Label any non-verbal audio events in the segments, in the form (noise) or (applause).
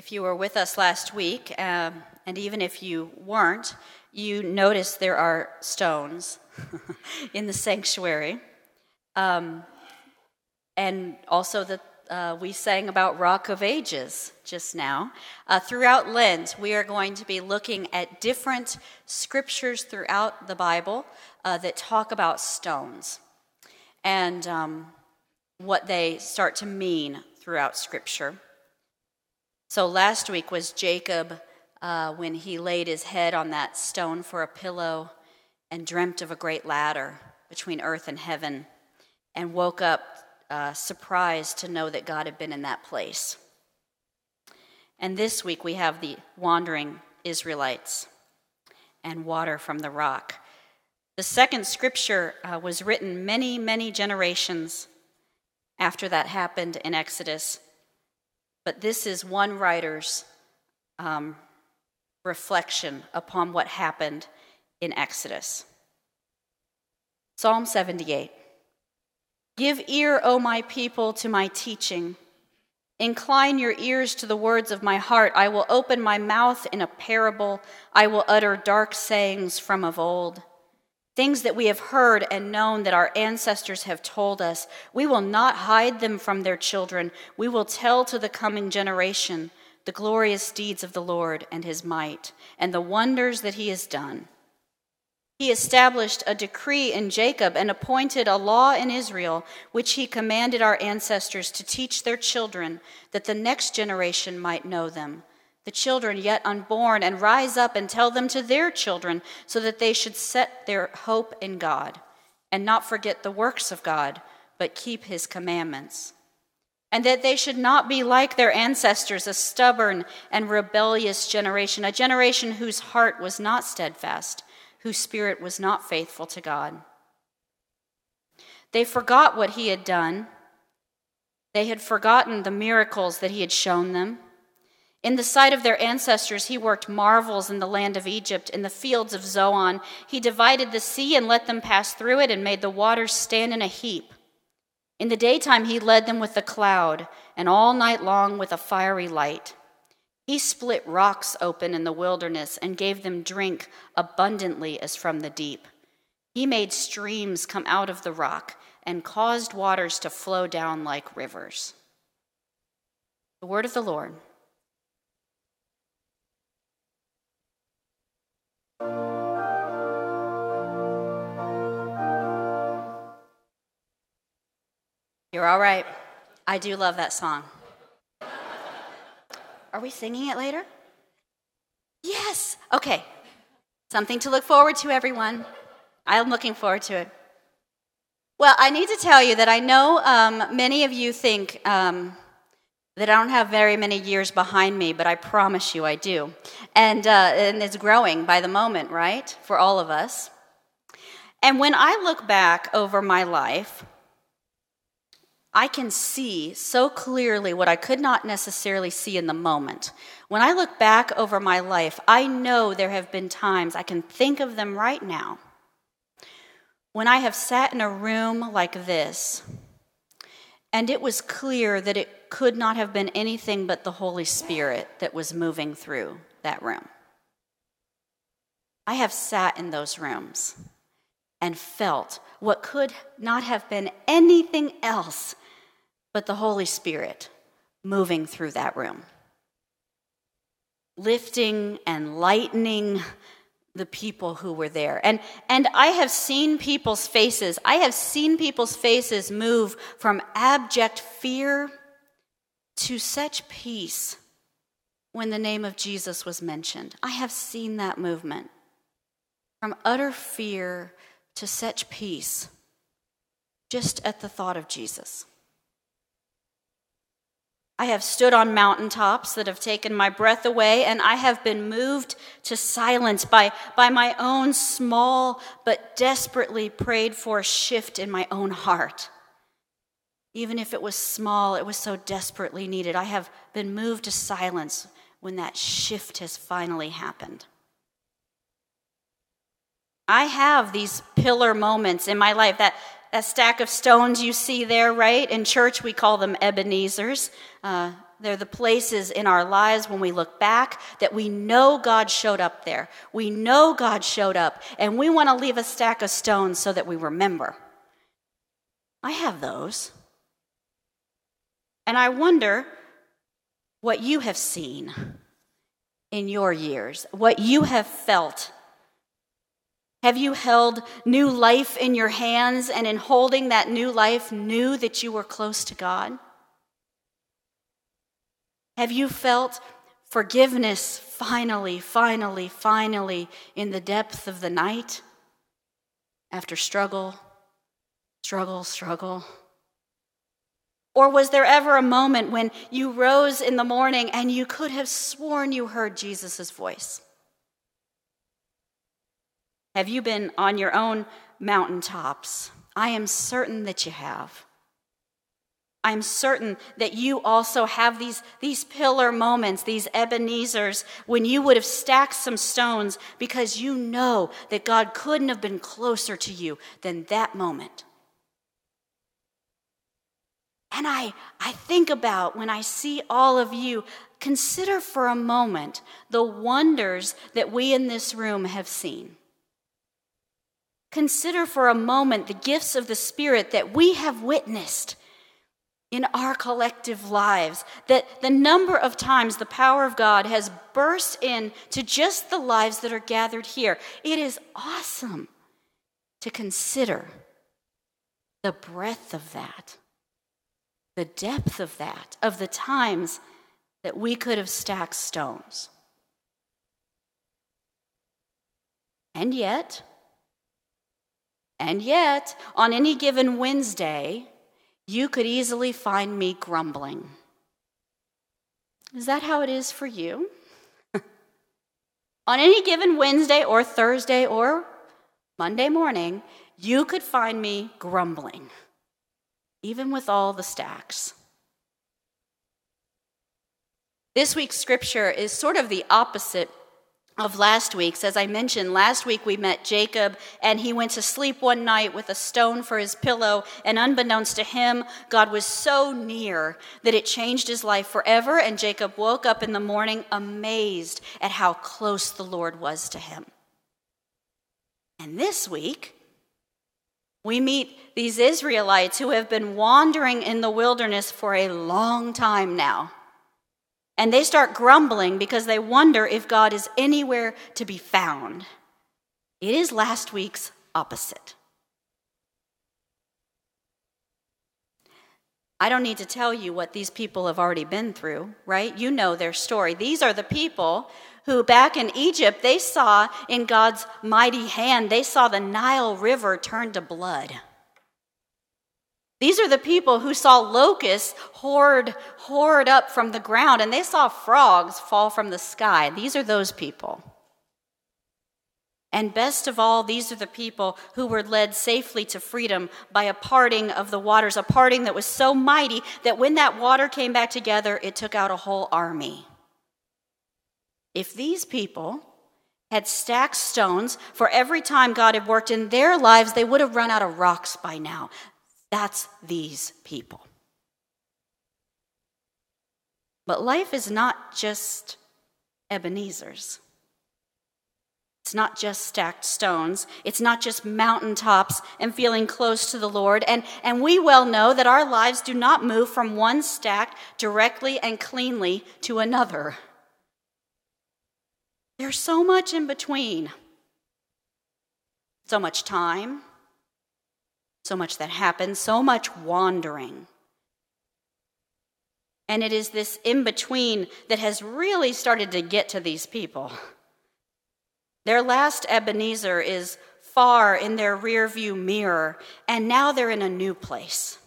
If you were with us last week, um, and even if you weren't, you noticed there are stones (laughs) in the sanctuary. Um, and also that uh, we sang about Rock of Ages just now. Uh, throughout Lent, we are going to be looking at different scriptures throughout the Bible uh, that talk about stones and um, what they start to mean throughout Scripture. So last week was Jacob uh, when he laid his head on that stone for a pillow and dreamt of a great ladder between earth and heaven and woke up uh, surprised to know that God had been in that place. And this week we have the wandering Israelites and water from the rock. The second scripture uh, was written many, many generations after that happened in Exodus but this is one writer's um, reflection upon what happened in Exodus. Psalm 78 Give ear, O my people, to my teaching. Incline your ears to the words of my heart. I will open my mouth in a parable. I will utter dark sayings from of old things that we have heard and known that our ancestors have told us. We will not hide them from their children. We will tell to the coming generation the glorious deeds of the Lord and his might, and the wonders that he has done. He established a decree in Jacob and appointed a law in Israel, which he commanded our ancestors to teach their children, that the next generation might know them the children yet unborn, and rise up and tell them to their children, so that they should set their hope in God, and not forget the works of God, but keep his commandments. And that they should not be like their ancestors, a stubborn and rebellious generation, a generation whose heart was not steadfast, whose spirit was not faithful to God. They forgot what he had done. They had forgotten the miracles that he had shown them. In the sight of their ancestors, he worked marvels in the land of Egypt, in the fields of Zoan. He divided the sea and let them pass through it, and made the waters stand in a heap. In the daytime, he led them with a cloud, and all night long with a fiery light. He split rocks open in the wilderness and gave them drink abundantly as from the deep. He made streams come out of the rock and caused waters to flow down like rivers. The word of the Lord. You're all right. I do love that song. Are we singing it later? Yes. Okay. Something to look forward to, everyone. I'm looking forward to it. Well, I need to tell you that I know um, many of you think um, that I don't have very many years behind me, but I promise you I do. And, uh, and it's growing by the moment, right? For all of us. And when I look back over my life, I can see so clearly what I could not necessarily see in the moment. When I look back over my life, I know there have been times, I can think of them right now, when I have sat in a room like this, and it was clear that it could not have been anything but the Holy Spirit that was moving through that room. I have sat in those rooms and felt what could not have been anything else but the Holy Spirit moving through that room, lifting and lightening the people who were there. And, and I have seen people's faces, I have seen people's faces move from abject fear to such peace when the name of Jesus was mentioned. I have seen that movement from utter fear to such peace just at the thought of Jesus. I have stood on mountaintops that have taken my breath away, and I have been moved to silence by, by my own small but desperately prayed for shift in my own heart. Even if it was small, it was so desperately needed. I have been moved to silence when that shift has finally happened. I have these pillar moments in my life that that stack of stones you see there, right? In church, we call them Ebenezer's. Uh, they're the places in our lives when we look back that we know God showed up there. We know God showed up, and we want to leave a stack of stones so that we remember. I have those. And I wonder what you have seen in your years, what you have felt. Have you held new life in your hands and in holding that new life knew that you were close to God? Have you felt forgiveness finally, finally, finally in the depth of the night after struggle, struggle, struggle? Or was there ever a moment when you rose in the morning and you could have sworn you heard Jesus' voice? Have you been on your own mountaintops? I am certain that you have. I'm certain that you also have these, these pillar moments, these Ebenezer's, when you would have stacked some stones because you know that God couldn't have been closer to you than that moment. And I, I think about when I see all of you, consider for a moment the wonders that we in this room have seen. Consider for a moment the gifts of the Spirit that we have witnessed in our collective lives. That the number of times the power of God has burst in to just the lives that are gathered here. It is awesome to consider the breadth of that, the depth of that, of the times that we could have stacked stones. And yet, and yet, on any given Wednesday, you could easily find me grumbling. Is that how it is for you? (laughs) On any given Wednesday or Thursday or Monday morning, you could find me grumbling, even with all the stacks. This week's scripture is sort of the opposite of last week's. As I mentioned, last week we met Jacob, and he went to sleep one night with a stone for his pillow, and unbeknownst to him, God was so near that it changed his life forever, and Jacob woke up in the morning amazed at how close the Lord was to him. And this week, we meet these Israelites who have been wandering in the wilderness for a long time now. And they start grumbling because they wonder if God is anywhere to be found. It is last week's opposite. I don't need to tell you what these people have already been through, right? You know their story. These are the people who, back in Egypt, they saw in God's mighty hand, they saw the Nile River turn to blood. These are the people who saw locusts hoard, hoard up from the ground, and they saw frogs fall from the sky. These are those people. And best of all, these are the people who were led safely to freedom by a parting of the waters, a parting that was so mighty that when that water came back together, it took out a whole army. If these people had stacked stones for every time God had worked in their lives, they would have run out of rocks by now. That's these people. But life is not just Ebenezer's. It's not just stacked stones. It's not just mountaintops and feeling close to the Lord. And, and we well know that our lives do not move from one stack directly and cleanly to another. There's so much in between. So much time, so much that happens, so much wandering. And it is this in between that has really started to get to these people. Their last Ebenezer is far in their rearview mirror, and now they're in a new place.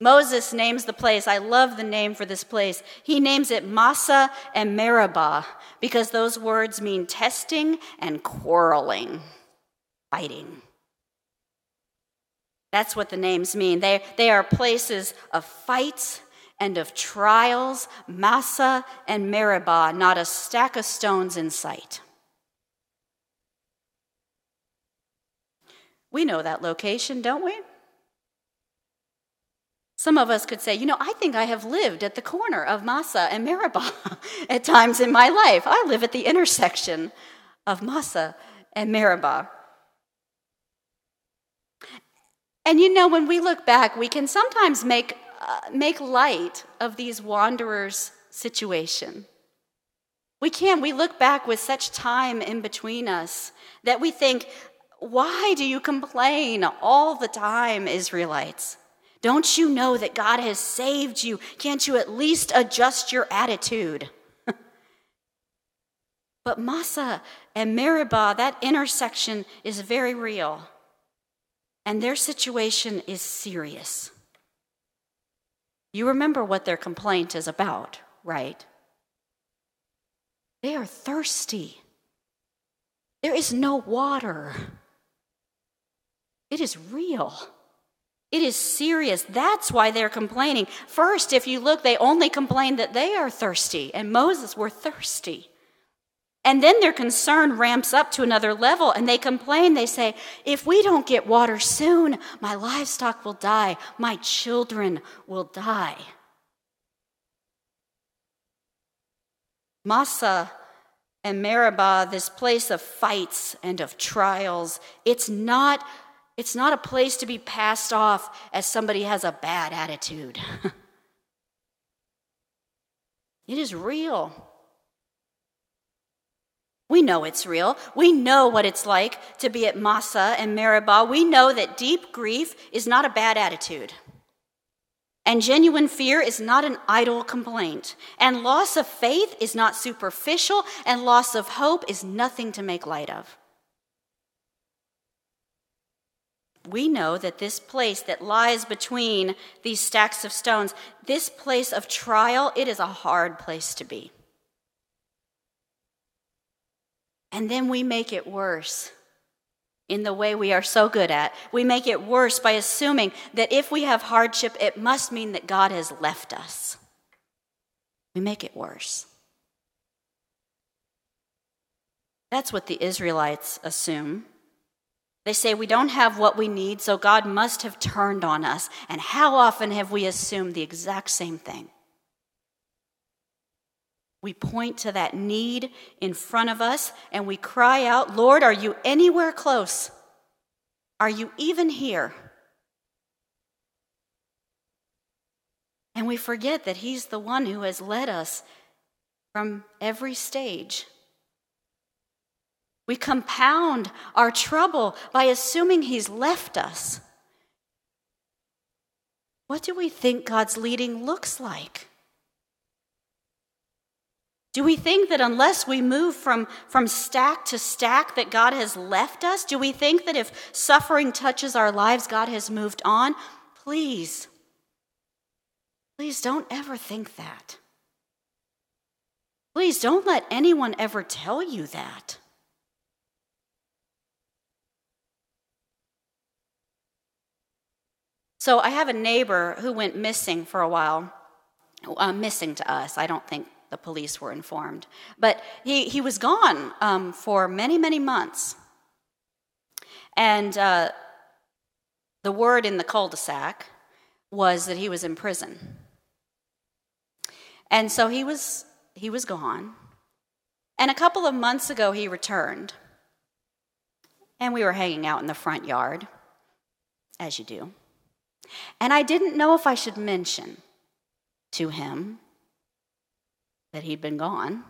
Moses names the place, I love the name for this place. He names it Massah and Meribah because those words mean testing and quarreling, fighting. That's what the names mean. They, they are places of fights and of trials, Massah and Meribah, not a stack of stones in sight. We know that location, don't we? Some of us could say, you know, I think I have lived at the corner of Massah and Meribah (laughs) at times in my life. I live at the intersection of Massah and Meribah. And you know, when we look back, we can sometimes make, uh, make light of these wanderers' situation. We can. We look back with such time in between us that we think, why do you complain all the time, Israelites? Don't you know that God has saved you? Can't you at least adjust your attitude? (laughs) but Massah and Meribah, that intersection is very real. And their situation is serious. You remember what their complaint is about, right? They are thirsty. There is no water. It is real. It is serious. That's why they're complaining. First, if you look, they only complain that they are thirsty, and Moses were thirsty. And then their concern ramps up to another level, and they complain. They say, If we don't get water soon, my livestock will die, my children will die. Massah and Meribah, this place of fights and of trials, it's not it's not a place to be passed off as somebody has a bad attitude. (laughs) it is real. We know it's real. We know what it's like to be at Massah and Meribah. We know that deep grief is not a bad attitude. And genuine fear is not an idle complaint. And loss of faith is not superficial. And loss of hope is nothing to make light of. we know that this place that lies between these stacks of stones, this place of trial, it is a hard place to be. And then we make it worse in the way we are so good at. We make it worse by assuming that if we have hardship, it must mean that God has left us. We make it worse. That's what the Israelites assume. They say we don't have what we need, so God must have turned on us. And how often have we assumed the exact same thing? We point to that need in front of us and we cry out, Lord, are you anywhere close? Are you even here? And we forget that He's the one who has led us from every stage we compound our trouble by assuming He's left us. What do we think God's leading looks like? Do we think that unless we move from, from stack to stack that God has left us? Do we think that if suffering touches our lives, God has moved on? Please, please don't ever think that. Please don't let anyone ever tell you that. So I have a neighbor who went missing for a while, uh, missing to us. I don't think the police were informed. But he, he was gone um, for many, many months. And uh, the word in the cul de sac was that he was in prison. And so he was, he was gone. And a couple of months ago, he returned. And we were hanging out in the front yard, as you do. And I didn't know if I should mention to him that he'd been gone.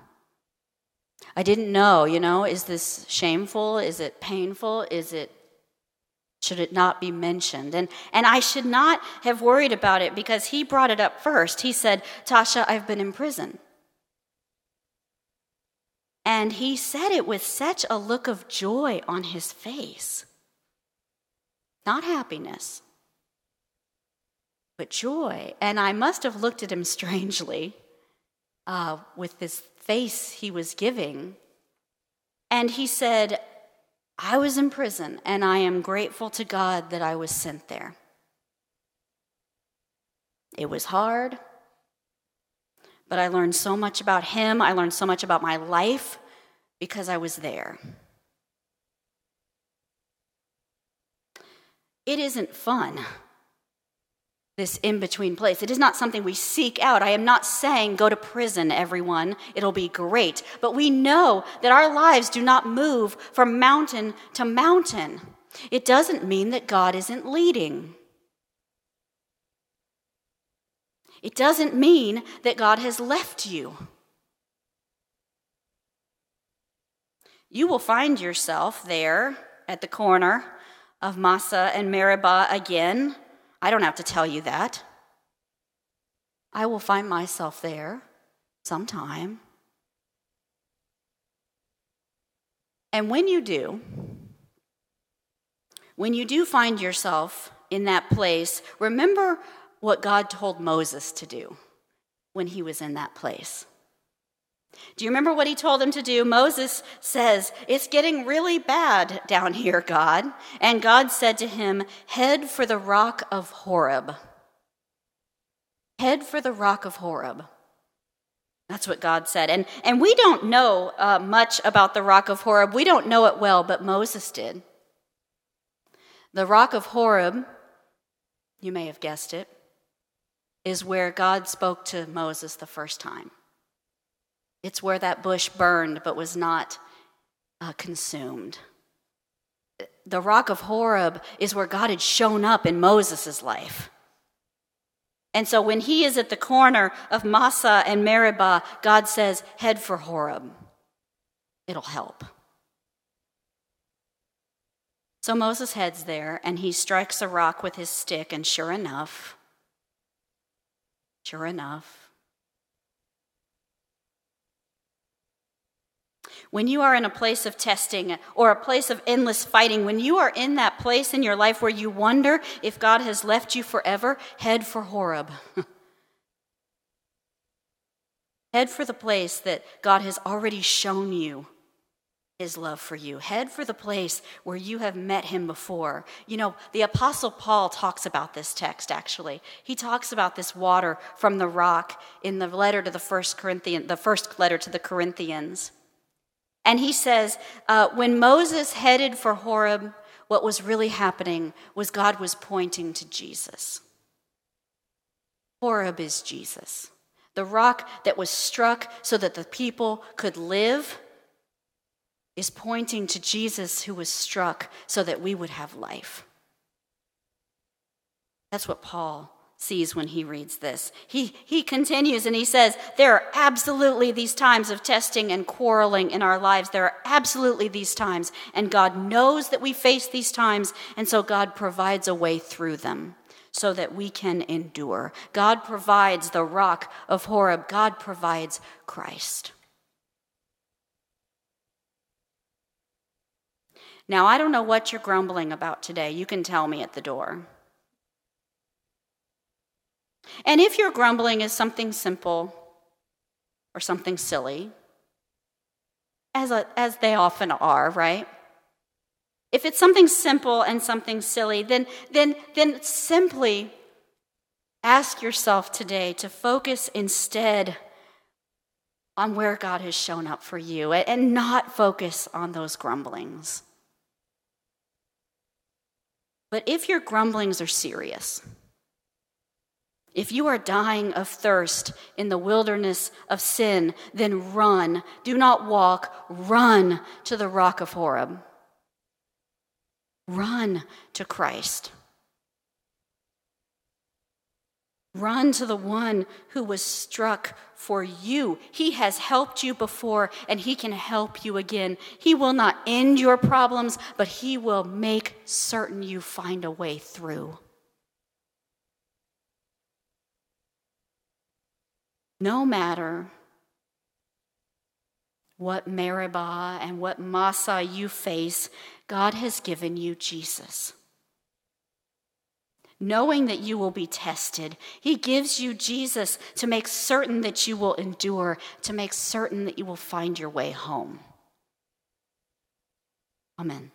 I didn't know, you know, is this shameful? Is it painful? Is it should it not be mentioned? And and I should not have worried about it because he brought it up first. He said, "Tasha, I've been in prison." And he said it with such a look of joy on his face. Not happiness, but joy. And I must have looked at him (laughs) strangely uh, with this face he was giving. And he said, I was in prison, and I am grateful to God that I was sent there. It was hard, but I learned so much about him. I learned so much about my life because I was there. It isn't fun this in between place. It is not something we seek out. I am not saying go to prison, everyone. It'll be great. But we know that our lives do not move from mountain to mountain. It doesn't mean that God isn't leading. It doesn't mean that God has left you. You will find yourself there at the corner of Massah and Meribah again I don't have to tell you that. I will find myself there sometime. And when you do, when you do find yourself in that place, remember what God told Moses to do when he was in that place. Do you remember what he told him to do? Moses says, It's getting really bad down here, God. And God said to him, Head for the rock of Horeb. Head for the rock of Horeb. That's what God said. And, and we don't know uh, much about the rock of Horeb. We don't know it well, but Moses did. The rock of Horeb, you may have guessed it, is where God spoke to Moses the first time. It's where that bush burned but was not uh, consumed. The rock of Horeb is where God had shown up in Moses' life. And so when he is at the corner of Massah and Meribah, God says, Head for Horeb. It'll help. So Moses heads there and he strikes a rock with his stick, and sure enough, sure enough, when you are in a place of testing or a place of endless fighting, when you are in that place in your life where you wonder if God has left you forever, head for Horeb. (laughs) head for the place that God has already shown you his love for you. Head for the place where you have met him before. You know, the apostle Paul talks about this text actually. He talks about this water from the rock in the letter to the first Corinthian the first letter to the Corinthians. And he says, uh, when Moses headed for Horeb, what was really happening was God was pointing to Jesus. Horeb is Jesus. The rock that was struck so that the people could live is pointing to Jesus who was struck so that we would have life. That's what Paul sees when he reads this. He, he continues and he says, There are absolutely these times of testing and quarreling in our lives. There are absolutely these times. And God knows that we face these times. And so God provides a way through them so that we can endure. God provides the rock of Horeb, God provides Christ. Now, I don't know what you're grumbling about today. You can tell me at the door. And if your grumbling is something simple or something silly, as, a, as they often are, right? If it's something simple and something silly, then, then, then simply ask yourself today to focus instead on where God has shown up for you and not focus on those grumblings. But if your grumblings are serious, if you are dying of thirst in the wilderness of sin, then run. Do not walk, run to the rock of Horeb. Run to Christ. Run to the one who was struck for you. He has helped you before and he can help you again. He will not end your problems, but he will make certain you find a way through. No matter what Meribah and what Massah you face, God has given you Jesus. Knowing that you will be tested, He gives you Jesus to make certain that you will endure, to make certain that you will find your way home. Amen.